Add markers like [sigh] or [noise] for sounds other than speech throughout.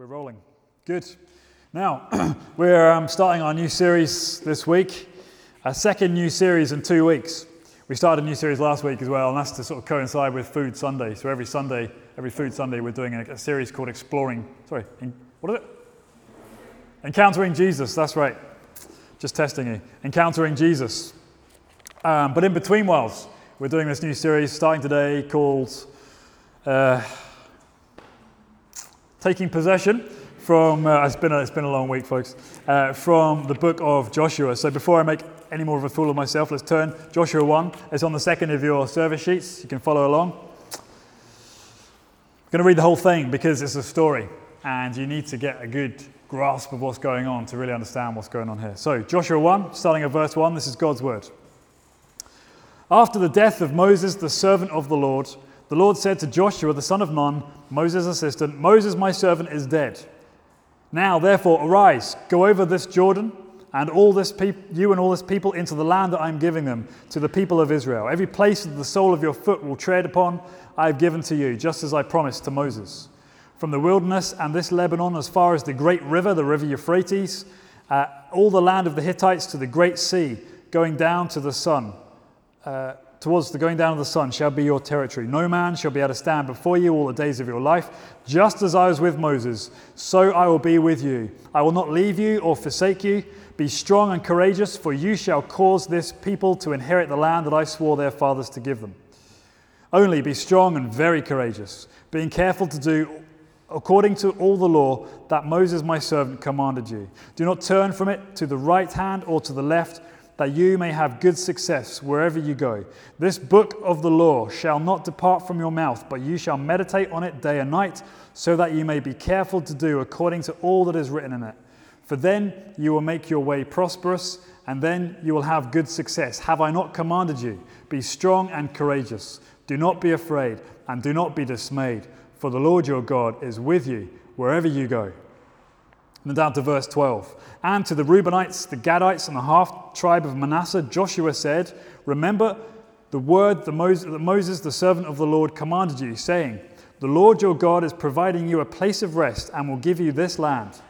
We're rolling. Good. Now, [clears throat] we're um, starting our new series this week, a second new series in two weeks. We started a new series last week as well, and that's to sort of coincide with Food Sunday. So every Sunday, every Food Sunday, we're doing a, a series called Exploring, sorry, in, what is it? Encountering Jesus, that's right. Just testing you. Encountering Jesus. Um, but in between whiles, we're doing this new series starting today called uh, Taking Possession from, uh, it's, been a, it's been a long week, folks, uh, from the book of Joshua. So before I make any more of a fool of myself, let's turn Joshua 1. It's on the second of your service sheets. You can follow along. I'm going to read the whole thing because it's a story and you need to get a good grasp of what's going on to really understand what's going on here. So, Joshua 1, starting at verse 1, this is God's word. After the death of Moses, the servant of the Lord, the Lord said to Joshua, the son of Nun, Moses' assistant, Moses, my servant, is dead. Now, therefore, arise, go over this Jordan, and all this peop- you and all this people into the land that I am giving them to the people of Israel. Every place that the sole of your foot will tread upon, I have given to you, just as I promised to Moses. From the wilderness and this Lebanon, as far as the great river, the river Euphrates, uh, all the land of the Hittites to the great sea, going down to the sun. Uh, towards the going down of the sun shall be your territory. No man shall be able to stand before you all the days of your life. Just as I was with Moses, so I will be with you. I will not leave you or forsake you. Be strong and courageous, for you shall cause this people to inherit the land that I swore their fathers to give them. Only be strong and very courageous, being careful to do according to all the law that Moses my servant commanded you. Do not turn from it to the right hand or to the left that you may have good success wherever you go. This book of the law shall not depart from your mouth, but you shall meditate on it day and night, so that you may be careful to do according to all that is written in it. For then you will make your way prosperous, and then you will have good success. Have I not commanded you? Be strong and courageous. Do not be afraid, and do not be dismayed, for the Lord your God is with you wherever you go. And down to verse 12. And to the Reubenites, the Gadites, and the half tribe of Manasseh, Joshua said, Remember the word that Moses, the servant of the Lord, commanded you, saying, The Lord your God is providing you a place of rest and will give you this land.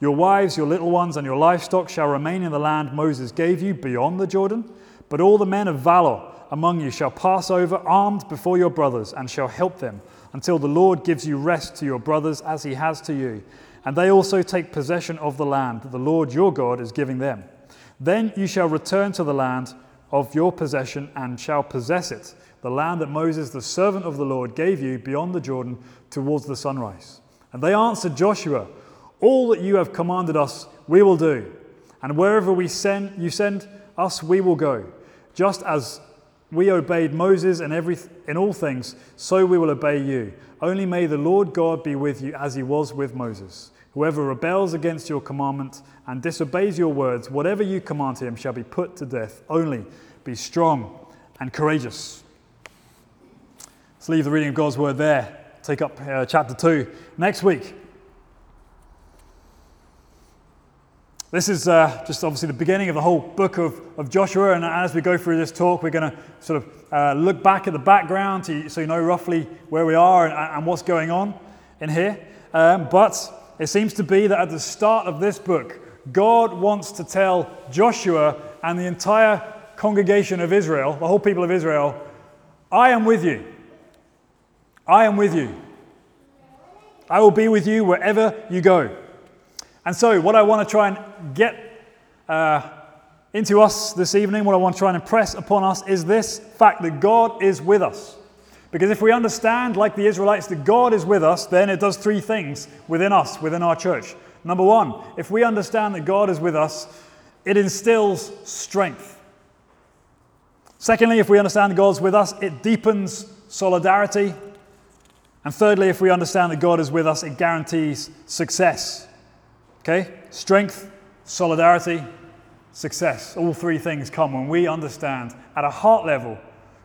Your wives, your little ones, and your livestock shall remain in the land Moses gave you beyond the Jordan. But all the men of valor among you shall pass over armed before your brothers and shall help them until the Lord gives you rest to your brothers as he has to you and they also take possession of the land that the Lord your God is giving them. Then you shall return to the land of your possession and shall possess it, the land that Moses, the servant of the Lord, gave you beyond the Jordan towards the sunrise. And they answered Joshua, All that you have commanded us, we will do, and wherever we send you send us, we will go. Just as we obeyed Moses in, every, in all things, so we will obey you. Only may the Lord God be with you as he was with Moses. Whoever rebels against your commandment and disobeys your words, whatever you command him shall be put to death. Only be strong and courageous. Let's leave the reading of God's word there. Take up uh, chapter 2 next week. This is uh, just obviously the beginning of the whole book of, of Joshua, and as we go through this talk, we're going to sort of uh, look back at the background to, so you know roughly where we are and, and what's going on in here. Um, but it seems to be that at the start of this book, God wants to tell Joshua and the entire congregation of Israel, the whole people of Israel, I am with you. I am with you. I will be with you wherever you go. And so, what I want to try and get uh, into us this evening, what I want to try and impress upon us is this fact that God is with us. Because if we understand, like the Israelites, that God is with us, then it does three things within us, within our church. Number one, if we understand that God is with us, it instills strength. Secondly, if we understand that God's with us, it deepens solidarity. And thirdly, if we understand that God is with us, it guarantees success. Okay? Strength, solidarity, success. All three things come when we understand at a heart level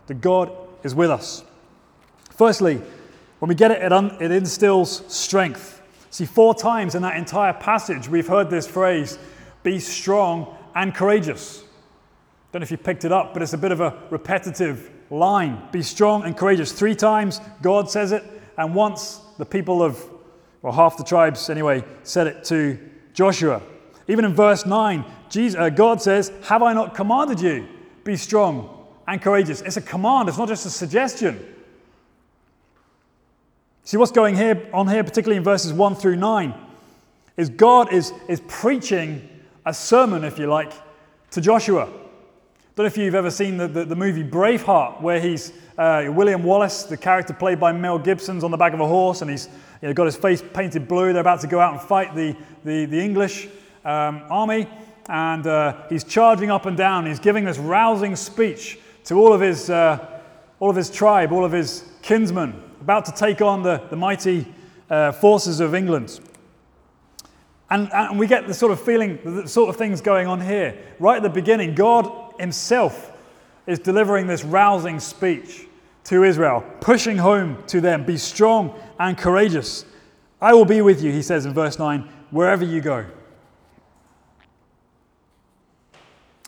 that God is with us. Firstly, when we get it, it, un- it instills strength. See, four times in that entire passage, we've heard this phrase be strong and courageous. Don't know if you picked it up, but it's a bit of a repetitive line. Be strong and courageous. Three times God says it, and once the people of, or half the tribes anyway, said it to Joshua. Even in verse 9, Jesus, uh, God says, Have I not commanded you? Be strong and courageous. It's a command, it's not just a suggestion. See what's going here on here, particularly in verses 1 through 9, is God is, is preaching a sermon, if you like, to Joshua. Don't know if you've ever seen the, the, the movie Braveheart, where he's uh, William Wallace, the character played by Mel Gibson's on the back of a horse, and he's you know, got his face painted blue. They're about to go out and fight the, the, the English um, army, and uh, he's charging up and down. He's giving this rousing speech to all of his, uh, all of his tribe, all of his kinsmen, about to take on the, the mighty uh, forces of England. And, and we get the sort of feeling, the sort of things going on here. Right at the beginning, God Himself is delivering this rousing speech to Israel, pushing home to them be strong and courageous. I will be with you, he says in verse 9, wherever you go.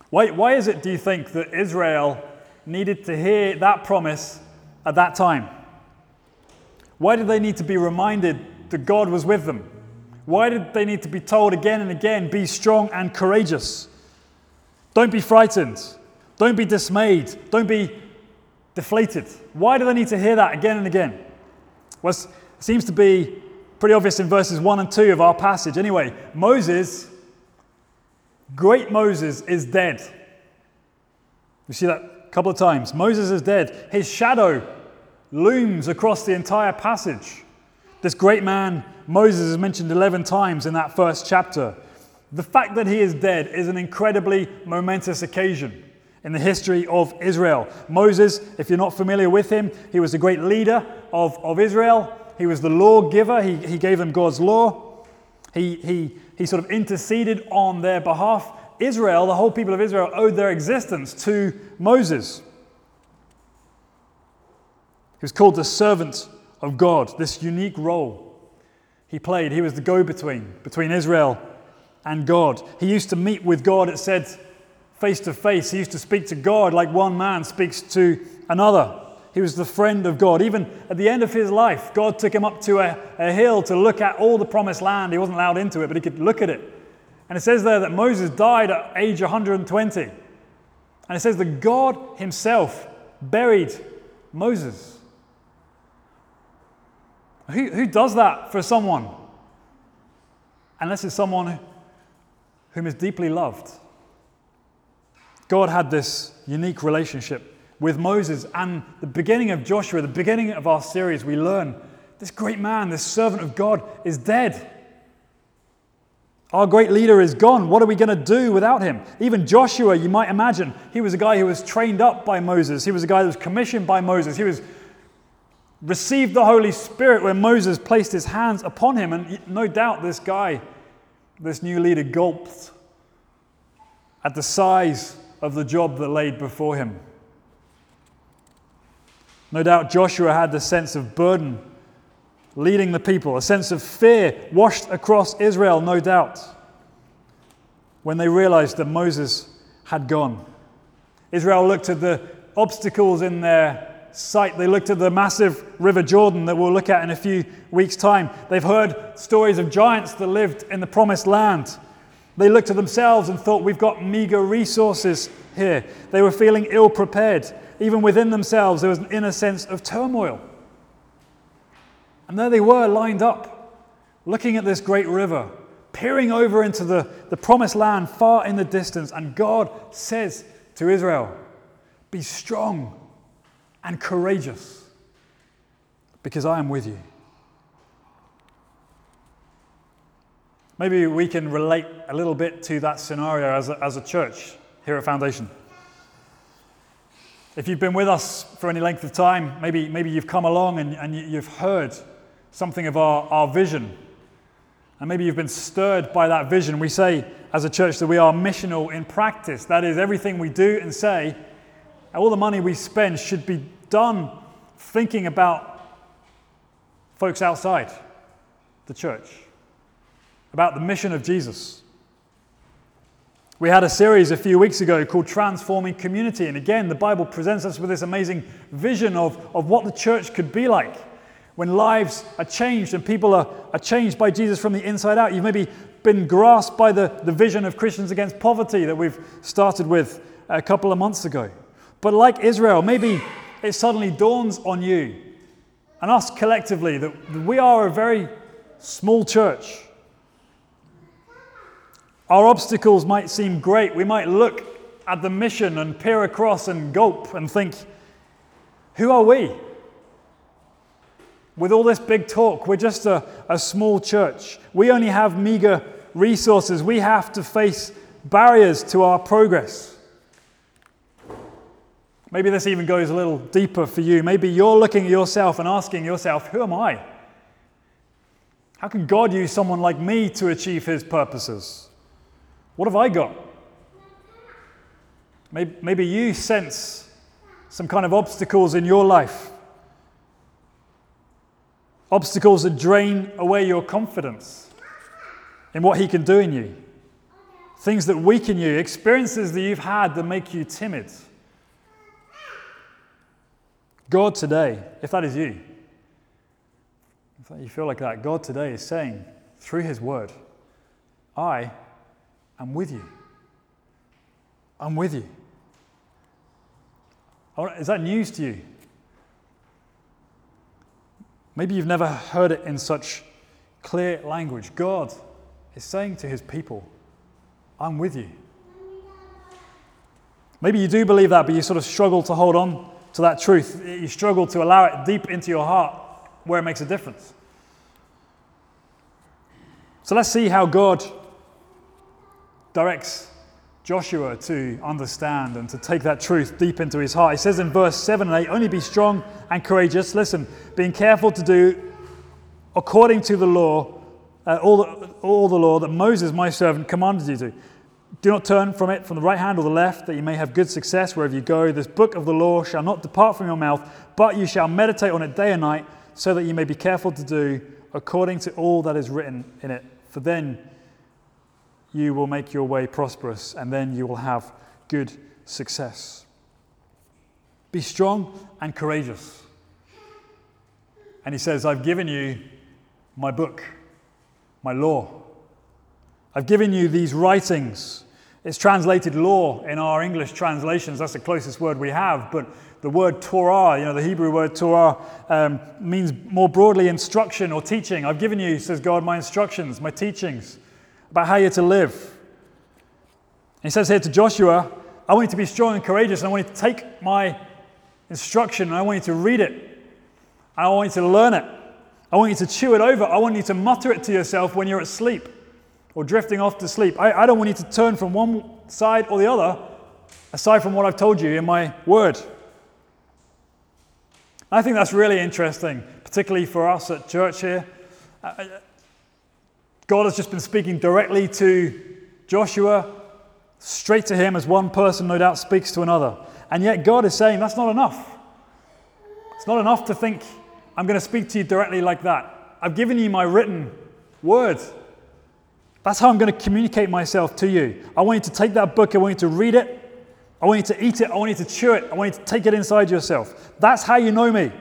Why, why is it, do you think, that Israel needed to hear that promise at that time? Why did they need to be reminded that God was with them? Why did they need to be told again and again, be strong and courageous? Don't be frightened. Don't be dismayed. Don't be deflated. Why do they need to hear that again and again? Well, it seems to be pretty obvious in verses 1 and 2 of our passage. Anyway, Moses, great Moses, is dead. You see that a couple of times. Moses is dead. His shadow looms across the entire passage. This great man, Moses, is mentioned 11 times in that first chapter. The fact that he is dead is an incredibly momentous occasion in the history of Israel. Moses, if you're not familiar with him, he was a great leader of, of Israel. He was the lawgiver, he, he gave them God's law. He, he, he sort of interceded on their behalf. Israel, the whole people of Israel, owed their existence to Moses. He was called the servant of God, this unique role he played. He was the go between, between Israel and God. He used to meet with God, it said, face to face. He used to speak to God like one man speaks to another. He was the friend of God. Even at the end of his life, God took him up to a, a hill to look at all the promised land. He wasn't allowed into it, but he could look at it. And it says there that Moses died at age 120. And it says that God himself buried Moses. Who, who does that for someone? Unless it's someone whom is deeply loved. God had this unique relationship with Moses. And the beginning of Joshua, the beginning of our series, we learn this great man, this servant of God, is dead. Our great leader is gone. What are we going to do without him? Even Joshua, you might imagine, he was a guy who was trained up by Moses. He was a guy that was commissioned by Moses. He was received the Holy Spirit when Moses placed his hands upon him. And no doubt this guy, this new leader, gulped at the size of the job that laid before him. No doubt Joshua had the sense of burden leading the people, a sense of fear washed across Israel, no doubt, when they realized that Moses had gone. Israel looked at the obstacles in their sight. They looked at the massive River Jordan that we'll look at in a few weeks' time. They've heard stories of giants that lived in the promised land. They looked at themselves and thought, we've got meager resources here. They were feeling ill prepared. Even within themselves, there was an inner sense of turmoil. And there they were, lined up, looking at this great river, peering over into the, the promised land far in the distance. And God says to Israel, Be strong and courageous, because I am with you. Maybe we can relate a little bit to that scenario as a, as a church here at Foundation. If you've been with us for any length of time, maybe, maybe you've come along and, and you've heard something of our, our vision. And maybe you've been stirred by that vision. We say as a church that we are missional in practice. That is, everything we do and say, all the money we spend should be done thinking about folks outside the church, about the mission of Jesus. We had a series a few weeks ago called Transforming Community. And again, the Bible presents us with this amazing vision of, of what the church could be like. when lives are changed and people are, are changed by Jesus from the inside out. You've maybe been grasped by the, the vision of Christians against poverty that we've started with a couple of months ago. But like Israel, maybe it suddenly dawns on you and us collectively that we are a very small church. Our obstacles might seem great. We might look at the mission and peer across and gulp and think, who are we? With all this big talk, we're just a, a small church. We only have meager resources. We have to face barriers to our progress. Maybe this even goes a little deeper for you. Maybe you're looking at yourself and asking yourself, Who am I? How can God use someone like me to achieve his purposes? What have I got? Maybe, you sense some kind of obstacles in your life. Obstacles that drain away your confidence in what he can do in you. Things that weaken you, experiences that you've had that make you timid. God today, if that is you, if you feel like that, God today is saying through His Word, I am with you. I'm with you. Is that news to you? Maybe you've never heard it in such clear language. God is saying to His people, I'm with you. Maybe you do believe that, but you sort of struggle to hold on to that truth. You struggle to allow it deep into your heart where it makes a difference. So let's see how God directs Joshua to understand and to take that truth deep into his heart. He says in verse 7 and 8 only be strong and courageous. Listen, being careful to do according to the law, uh, all, the, all the law that Moses, my servant, commanded you to. Do not turn from it from the right hand or the left, that you may have good success wherever you go. This book of the law shall not depart from your mouth, but you shall meditate on it day and night, so that you may be careful to do according to all that is written in it. For then you will make your way prosperous, and then you will have good success. Be strong and courageous. And he says, I've given you my book, my law. I've given you these writings. It's translated law in our English translations. That's the closest word we have. But the word Torah, you know, the Hebrew word Torah, um, means more broadly instruction or teaching. I've given you, says God, my instructions, my teachings about how you're to live. He says here to Joshua, I want you to be strong and courageous, and I want you to take my instruction and I want you to read it. I want you to learn it. I want you to chew it over. I want you to mutter it to yourself when you're asleep or drifting off to sleep. I, I don't want you to turn from one side or the other aside from what I've told you in my word. I think that's really interesting, particularly for us at church here. Uh, uh, God has just been speaking directly to Joshua, straight to him, as one person no doubt speaks to another. And yet God is saying that's not enough. It's not enough to think, I'm going to speak to you directly like that. I've given you my written word. That's how I'm going to communicate myself to you. I want you to take that book, I want you to read it, I want you to eat it. I want you to chew it. I want you to take it inside yourself. That's how you know me.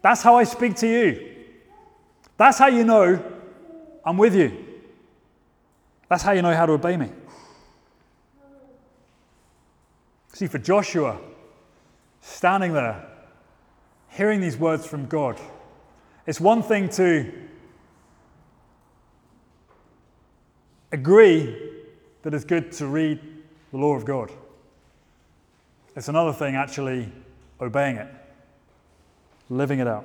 That's how I speak to you. That's how you know I'm with you. That's how you know how to obey me. See, for Joshua, standing there, hearing these words from God, it's one thing to agree that it's good to read the law of God. It's another thing actually obeying it, living it out.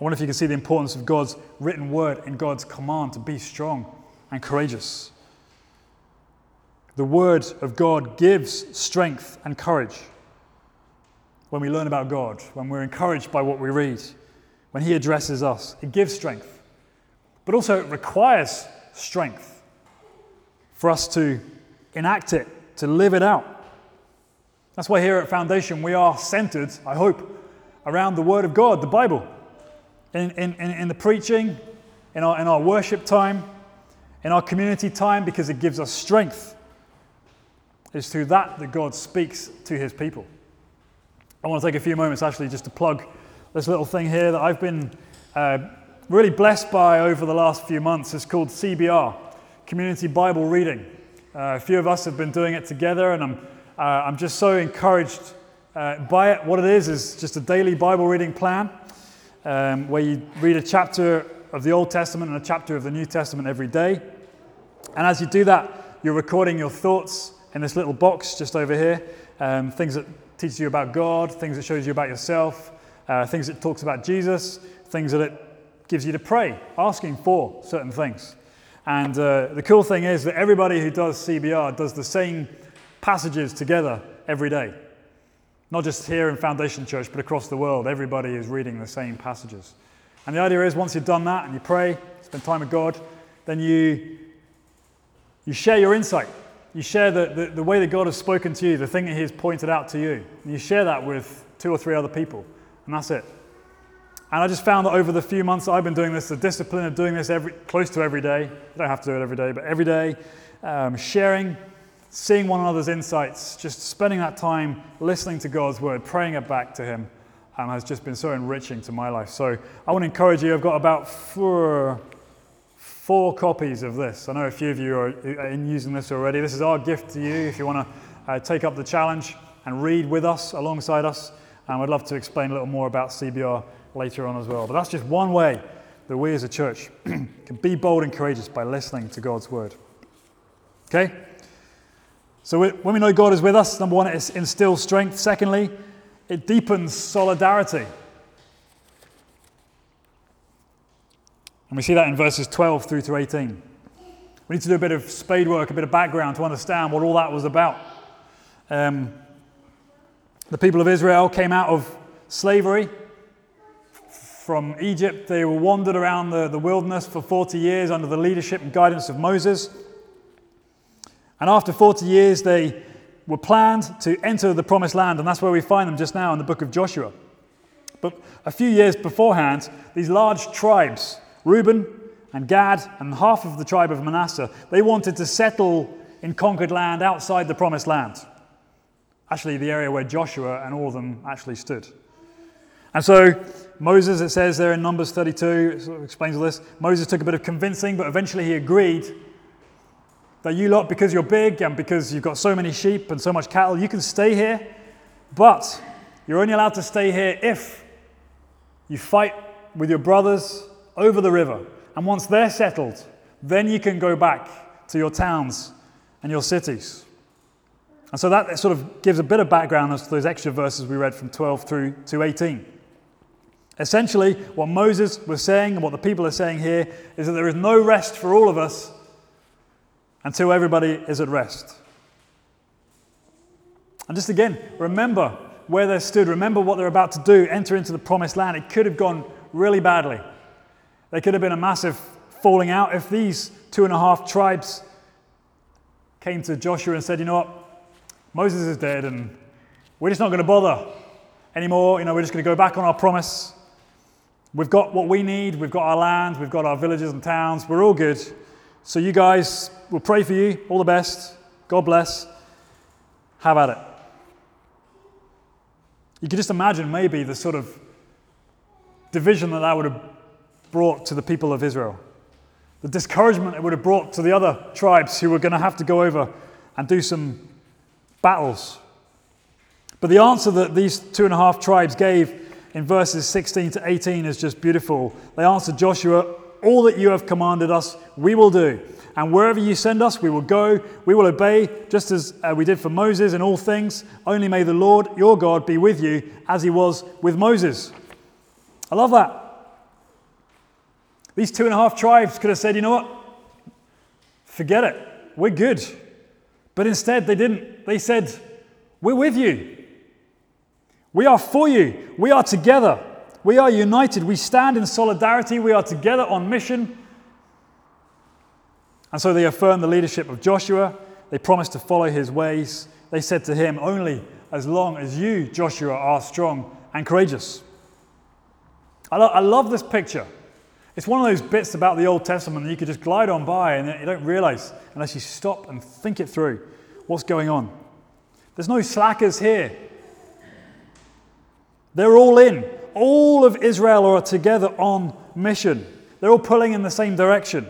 I wonder if you can see the importance of God's written word and God's command to be strong and courageous. The word of God gives strength and courage when we learn about God, when we're encouraged by what we read, when He addresses us. It gives strength, but also it requires strength for us to enact it to live it out. That's why here at Foundation we are centered, I hope, around the Word of God, the Bible. In, in, in the preaching, in our, in our worship time, in our community time, because it gives us strength. It's through that that God speaks to his people. I want to take a few moments actually just to plug this little thing here that I've been uh, really blessed by over the last few months. is called CBR, Community Bible Reading. Uh, a few of us have been doing it together, and I'm, uh, I'm just so encouraged uh, by it. What it is is just a daily Bible reading plan um, where you read a chapter of the Old Testament and a chapter of the New Testament every day. And as you do that, you're recording your thoughts in this little box just over here. Um, things that teach you about God, things that shows you about yourself, uh, things that talks about Jesus, things that it gives you to pray, asking for certain things. And uh, the cool thing is that everybody who does CBR does the same passages together every day. Not just here in Foundation Church, but across the world. Everybody is reading the same passages. And the idea is once you've done that and you pray, spend time with God, then you, you share your insight. You share the, the, the way that God has spoken to you, the thing that He has pointed out to you. And you share that with two or three other people. And that's it. And I just found that over the few months I've been doing this, the discipline of doing this every, close to every day, you don't have to do it every day, but every day, um, sharing, seeing one another's insights, just spending that time listening to God's word, praying it back to Him, um, has just been so enriching to my life. So I want to encourage you. I've got about four, four copies of this. I know a few of you are in using this already. This is our gift to you if you want to uh, take up the challenge and read with us, alongside us. And I'd love to explain a little more about CBR later on as well. But that's just one way that we as a church [clears throat] can be bold and courageous by listening to God's word. Okay? So when we know God is with us, number one, it instills strength. Secondly, it deepens solidarity. And we see that in verses 12 through to 18. We need to do a bit of spade work, a bit of background to understand what all that was about. Um, the people of Israel came out of slavery from Egypt. They were wandered around the, the wilderness for 40 years under the leadership and guidance of Moses. And after 40 years, they were planned to enter the promised land, and that's where we find them just now in the book of Joshua. But a few years beforehand, these large tribes, Reuben and Gad and half of the tribe of Manasseh, they wanted to settle in conquered land outside the promised land. Actually, the area where Joshua and all of them actually stood. And so Moses, it says there in Numbers 32, sort of explains all this. Moses took a bit of convincing, but eventually he agreed that you lot, because you're big and because you've got so many sheep and so much cattle, you can stay here, but you're only allowed to stay here if you fight with your brothers over the river. And once they're settled, then you can go back to your towns and your cities. And so that sort of gives a bit of background as to those extra verses we read from 12 through to 18. Essentially, what Moses was saying and what the people are saying here is that there is no rest for all of us until everybody is at rest. And just again, remember where they stood, remember what they're about to do, enter into the promised land. It could have gone really badly. There could have been a massive falling out if these two and a half tribes came to Joshua and said, You know what? Moses is dead and we're just not going to bother anymore. You know, we're just going to go back on our promise. We've got what we need. We've got our land. We've got our villages and towns. We're all good. So, you guys, we'll pray for you. All the best. God bless. Have at it. You can just imagine maybe the sort of division that that would have brought to the people of Israel, the discouragement it would have brought to the other tribes who were going to have to go over and do some battles. But the answer that these two and a half tribes gave in verses 16 to 18 is just beautiful. They answered Joshua, All that you have commanded us, we will do. And wherever you send us, we will go. We will obey, just as uh, we did for Moses in all things. Only may the Lord your God be with you as he was with Moses. I love that. These two and a half tribes could have said, you know what? Forget it. We're good. But instead, they didn't. They said, We're with you. We are for you. We are together. We are united. We stand in solidarity. We are together on mission. And so they affirmed the leadership of Joshua. They promised to follow his ways. They said to him, Only as long as you, Joshua, are strong and courageous. I, lo- I love this picture. It's one of those bits about the Old Testament that you could just glide on by and you don't realize unless you stop and think it through what's going on. There's no slackers here. They're all in. all of Israel are together on mission. They're all pulling in the same direction.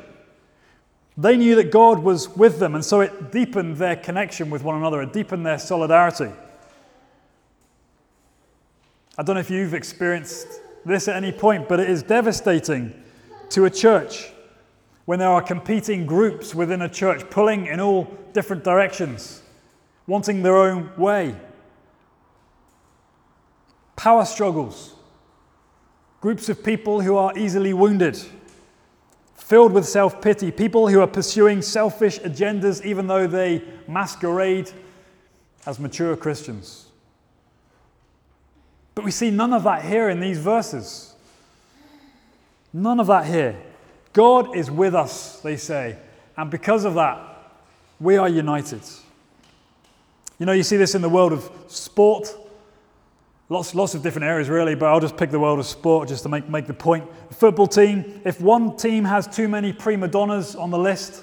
They knew that God was with them, and so it deepened their connection with one another, it deepened their solidarity. I don't know if you've experienced this at any point, but it is devastating to a church when there are competing groups within a church pulling in all different directions, wanting their own way. Power struggles, groups of people who are easily wounded, filled with self pity, people who are pursuing selfish agendas even though they masquerade as mature Christians. But we see none of that here in these verses. None of that here. God is with us, they say. And because of that, we are united. You know, you see this in the world of sport. Lots, lots of different areas, really, but I'll just pick the world of sport just to make, make the point. Football team, if one team has too many prima donnas on the list,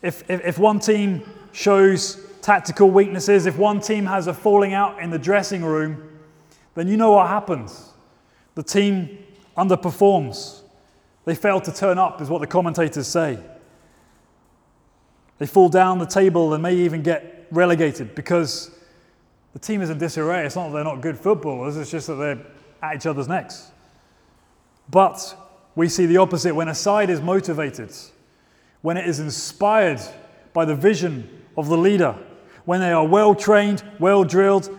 if, if, if one team shows tactical weaknesses, if one team has a falling out in the dressing room, then you know what happens. The team underperforms. They fail to turn up, is what the commentators say. They fall down the table and may even get relegated because the team is in disarray. It's not that they're not good footballers, it's just that they're at each other's necks. But we see the opposite when a side is motivated, when it is inspired by the vision of the leader, when they are well trained, well drilled,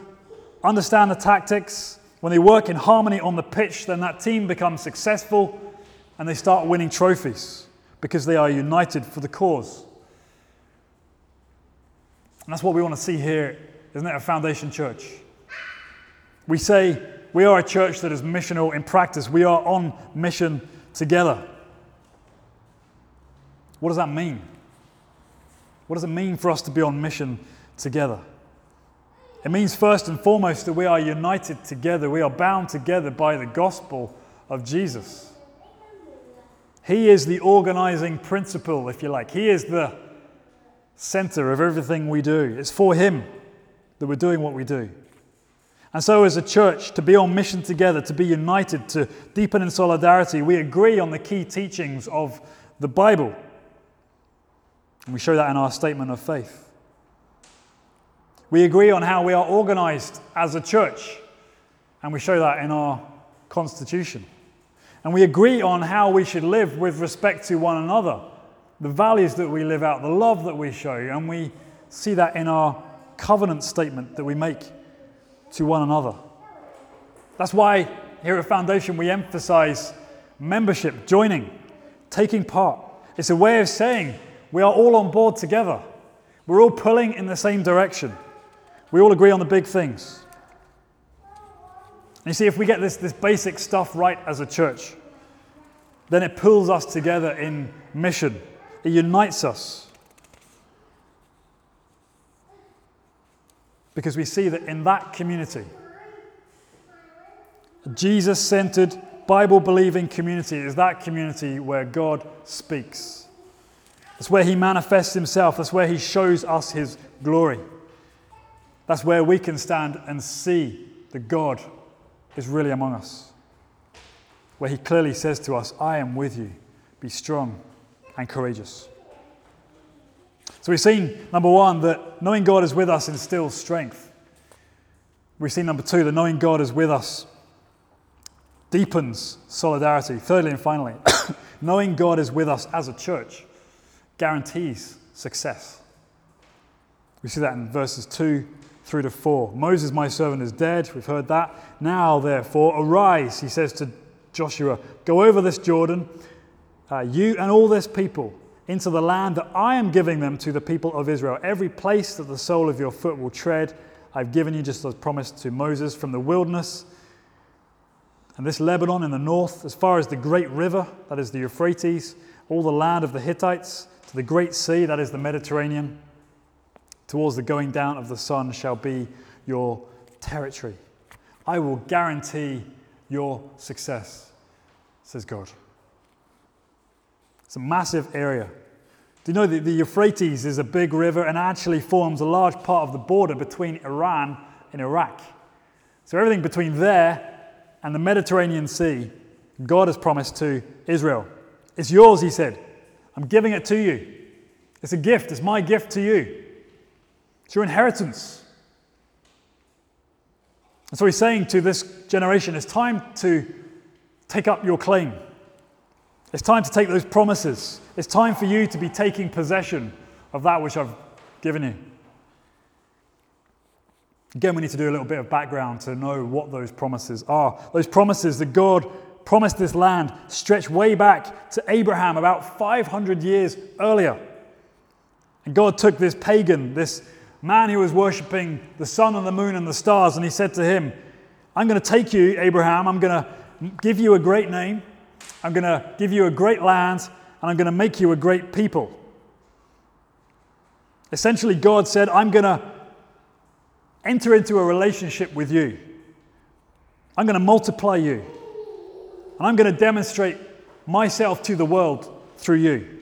understand the tactics, when they work in harmony on the pitch, then that team becomes successful and they start winning trophies because they are united for the cause. And that's what we want to see here, isn't it? A foundation church. We say we are a church that is missional in practice, we are on mission together. What does that mean? What does it mean for us to be on mission together. It means, first and foremost, that we are united together. We are bound together by the gospel of Jesus. He is the organizing principle, if you like. He is the center of everything we do. It's for Him that we're doing what we do. And so, as a church, to be on mission together, to be united, to deepen in solidarity, we agree on the key teachings of the Bible. And we show that in our statement of faith. We agree on how we are organized as a church, and we show that in our constitution. And we agree on how we should live with respect to one another, the values that we live out, the love that we show, and we see that in our covenant statement that we make to one another. That's why here at Foundation we emphasize membership, joining, taking part. It's a way of saying we are all on board together. We're all pulling in the same direction. We all agree on the big things. And you see, if we get this, this basic stuff right as a church, then it pulls us together in mission, it unites us. Because we see that in that community, a Jesus centered, Bible believing community is that community where God speaks. That's where He manifests Himself, that's where He shows us His glory. That's where we can stand and see that God is really among us. Where He clearly says to us, I am with you. Be strong and courageous. So we've seen, number one, that knowing God is with us instills strength. We see number two, that knowing God is with us deepens solidarity. Thirdly and finally, [coughs] knowing God is with us as a church guarantees success. We see that in verses 2 through to 4. Moses, my servant, is dead. We've heard that. Now, therefore, arise, he says to Joshua, go over this Jordan, uh, you and all this people, into the land that I am giving them to the people of Israel. Every place that the sole of your foot will tread, I've given you, just as promised to Moses, from the wilderness and this Lebanon in the north, as far as the great river, that is the Euphrates, all the land of the Hittites, to the great sea, that is the Mediterranean towards the going down of the sun shall be your territory. I will guarantee your success, says God. It's a massive area. Do you know that the Euphrates is a big river and actually forms a large part of the border between Iran and Iraq? So, everything between there and the Mediterranean Sea, God has promised to Israel. It's yours, he said. I'm giving it to you. It's a gift, it's my gift to you. It's your inheritance. And so he's saying to this generation, it's time to take up your claim. It's time to take those promises. It's time for you to be taking possession of that which I've given you. Again, we need to do a little bit of background to know what those promises are. Those promises that God promised this land stretch way back to Abraham about 500 years earlier. And God took this pagan, this man who was worshipping the sun and the moon and the stars, and he said to him, I'm going to take you, Abraham, I'm going to give you a great name, I'm going to give you a great land, and I'm going to make you a great people. Essentially, God said, I'm going to enter into a relationship with you. I'm going to multiply you. And I'm going to demonstrate myself to the world through you.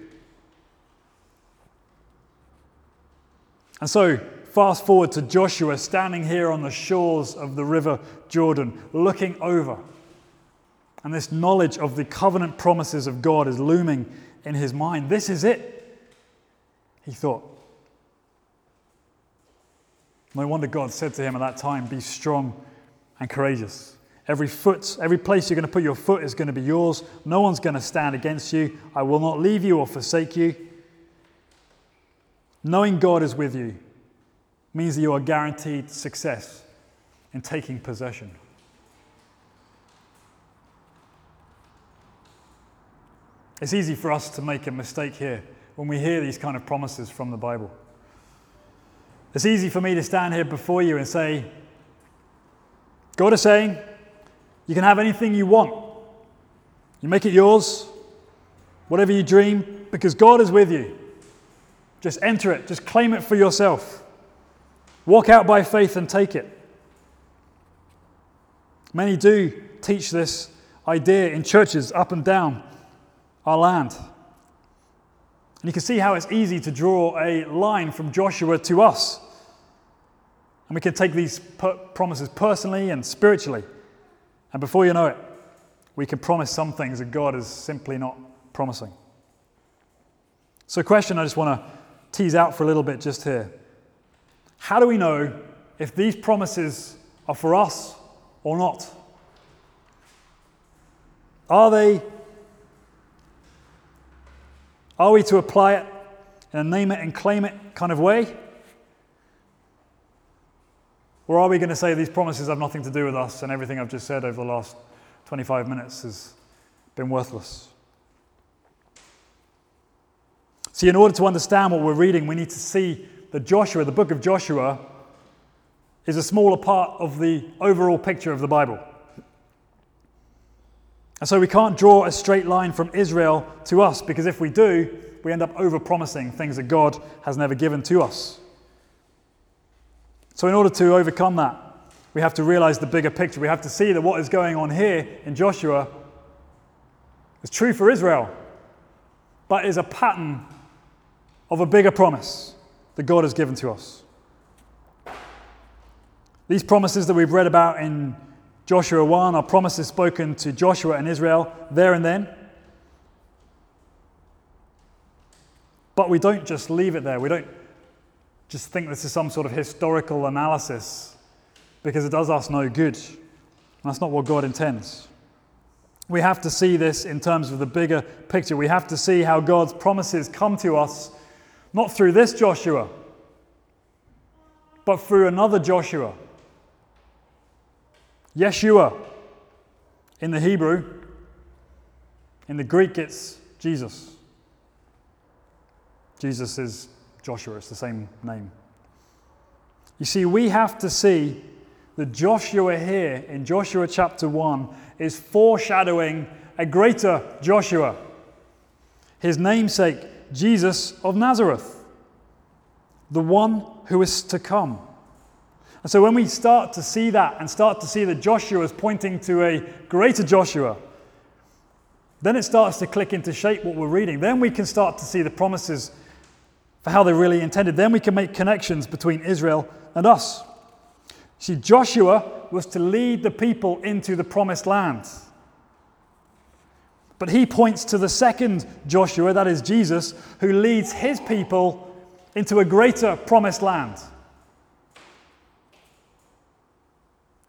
And so, fast forward to Joshua standing here on the shores of the river Jordan, looking over. And this knowledge of the covenant promises of God is looming in his mind. This is it, he thought. No wonder God said to him at that time, Be strong and courageous. Every foot, every place you're going to put your foot is going to be yours. No one's going to stand against you. I will not leave you or forsake you. Knowing God is with you means that you are guaranteed success in taking possession. It's easy for us to make a mistake here when we hear these kind of promises from the Bible. It's easy for me to stand here before you and say, God is saying, you can have anything you want. You make it yours, whatever you dream, because God is with you. Just enter it, just claim it for yourself. Walk out by faith and take it. Many do teach this idea in churches up and down our land. And you can see how it's easy to draw a line from Joshua to us. And we can take these promises personally and spiritually. And before you know it, we can promise some things that God is simply not promising. So, a question I just want to tease out for a little bit just here. How do we know if these promises are for us or not? Are they are we to apply it in a name it and claim it kind of way? Or are we going to say these promises have nothing to do with us and everything I've just said over the last 25 minutes has been worthless? See, in order to understand what we're reading, we need to see that Joshua, the book of Joshua, is a smaller part of the overall picture of the Bible. And so we can't draw a straight line from Israel to us because if we do, we end up over promising things that God has never given to us. So, in order to overcome that, we have to realize the bigger picture. We have to see that what is going on here in Joshua is true for Israel, but is a pattern of a bigger promise that God has given to us. These promises that we've read about in Joshua 1 are promises spoken to Joshua and Israel there and then. But we don't just leave it there. We don't just think this is some sort of historical analysis because it does us no good. That's not what God intends. We have to see this in terms of the bigger picture. We have to see how God's promises come to us, not through this Joshua, but through another Joshua. Yeshua in the Hebrew, in the Greek, it's Jesus. Jesus is Joshua, it's the same name. You see, we have to see that Joshua here in Joshua chapter 1 is foreshadowing a greater Joshua, his namesake, Jesus of Nazareth, the one who is to come. And so when we start to see that and start to see that Joshua is pointing to a greater Joshua, then it starts to click into shape what we're reading. Then we can start to see the promises for how they're really intended. Then we can make connections between Israel and us. See, Joshua was to lead the people into the promised land. But he points to the second Joshua, that is Jesus, who leads his people into a greater promised land.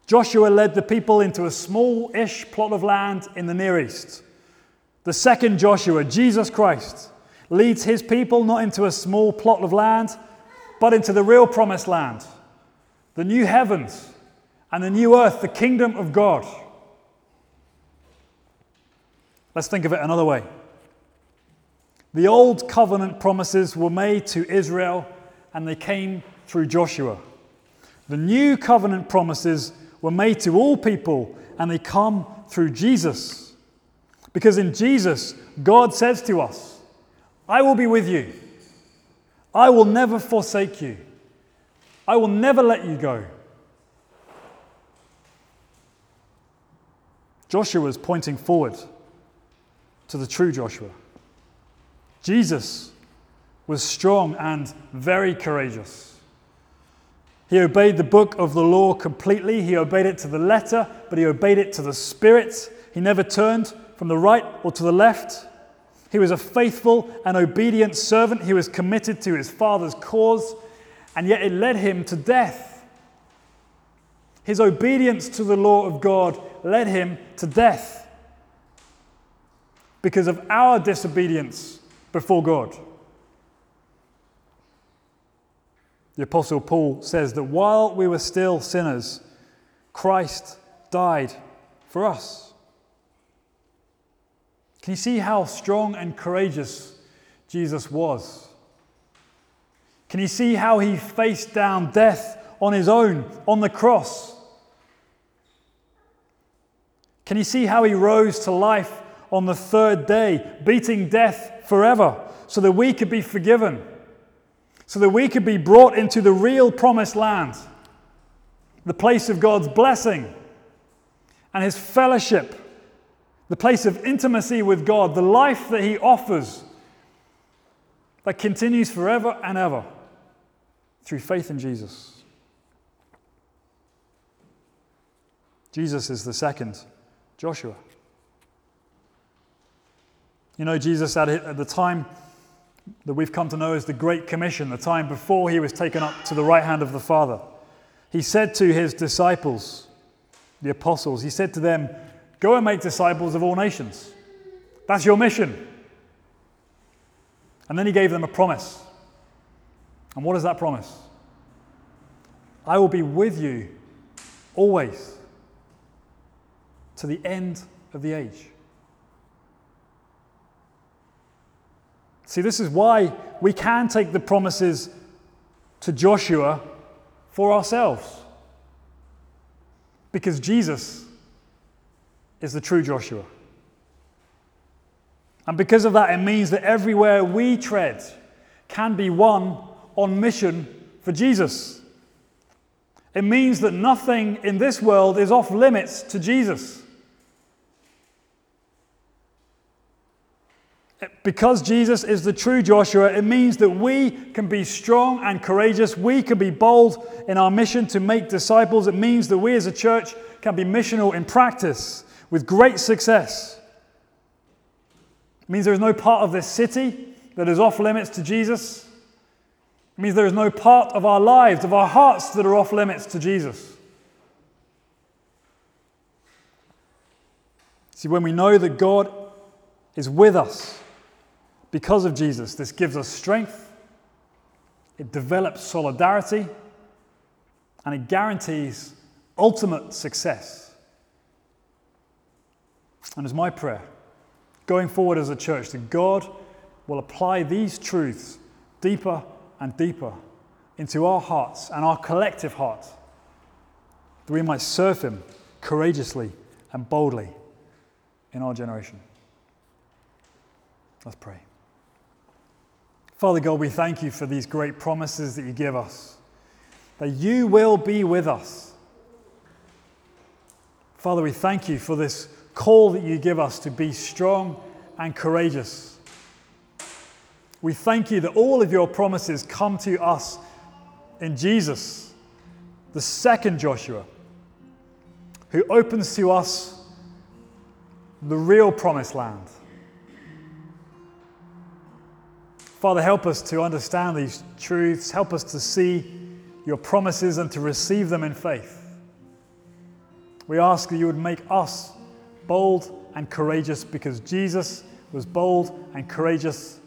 Joshua led the people into a small ish plot of land in the Near East. The second Joshua, Jesus Christ, leads his people not into a small plot of land, but into the real promised land, the new heavens and the new earth, the kingdom of God. Let's think of it another way. The old covenant promises were made to Israel and they came through Joshua. The new covenant promises were made to all people and they come through Jesus. Because in Jesus, God says to us, I will be with you. I will never forsake you. I will never let you go. Joshua is pointing forward to the true Joshua. Jesus was strong and very courageous. He obeyed the book of the law completely. He obeyed it to the letter, but he obeyed it to the spirit. He never turned from the right or to the left. He was a faithful and obedient servant. He was committed to his father's cause, and yet it led him to death. His obedience to the law of God led him to death because of our disobedience before God. The Apostle Paul says that while we were still sinners, Christ died for us. Can you see how strong and courageous Jesus was? Can you see how he faced down death on his own on the cross? Can you see how he rose to life on the third day, beating death forever so that we could be forgiven? So that we could be brought into the real promised land, the place of God's blessing and His fellowship, the place of intimacy with God, the life that He offers that continues forever and ever through faith in Jesus. Jesus is the second Joshua. You know, Jesus at the time that we've come to know as the Great Commission, the time before he was taken up to the right hand of the Father. He said to his disciples, the apostles, he said to them, Go and make disciples of all nations. That's your mission. And then he gave them a promise. And what is that promise? I will be with you always to the end of the age. See, this is why we can take the promises to Joshua for ourselves. Because Jesus is the true Joshua. And because of that, it means that everywhere we tread can be one on mission for Jesus. It means that nothing in this world is off limits to Jesus. Because Jesus is the true Joshua, it means that we can be strong and courageous. We can be bold in our mission to make disciples. It means that we as a church can be missional in practice with great success. It means there is no part of this city that is off limits to Jesus. It means there is no part of our lives, of our hearts, that are off limits to Jesus. See, when we know that God is with us, because of Jesus, this gives us strength, it develops solidarity, and it guarantees ultimate success. And it's my prayer, going forward as a church, that God will apply these truths deeper and deeper into our hearts and our collective heart, that we might serve Him courageously and boldly in our generation. Let's pray. Father God, we thank you for these great promises that you give us, that you will be with us. Father, we thank you for this call that you give us to be strong and courageous. We thank you that all of your promises come to us in Jesus, the second Joshua, who opens to us the real promised land. Father, help us to understand these truths. Help us to see your promises and to receive them in faith. We ask that you would make us bold and courageous because Jesus was bold and courageous,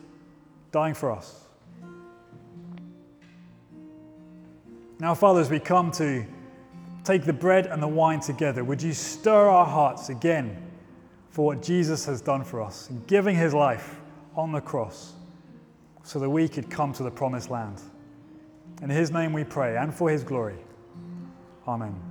dying for us. Now, Father, as we come to take the bread and the wine together, would you stir our hearts again for what Jesus has done for us in giving his life on the cross so that we could come to the promised land? In his name we pray and for his glory. Amen.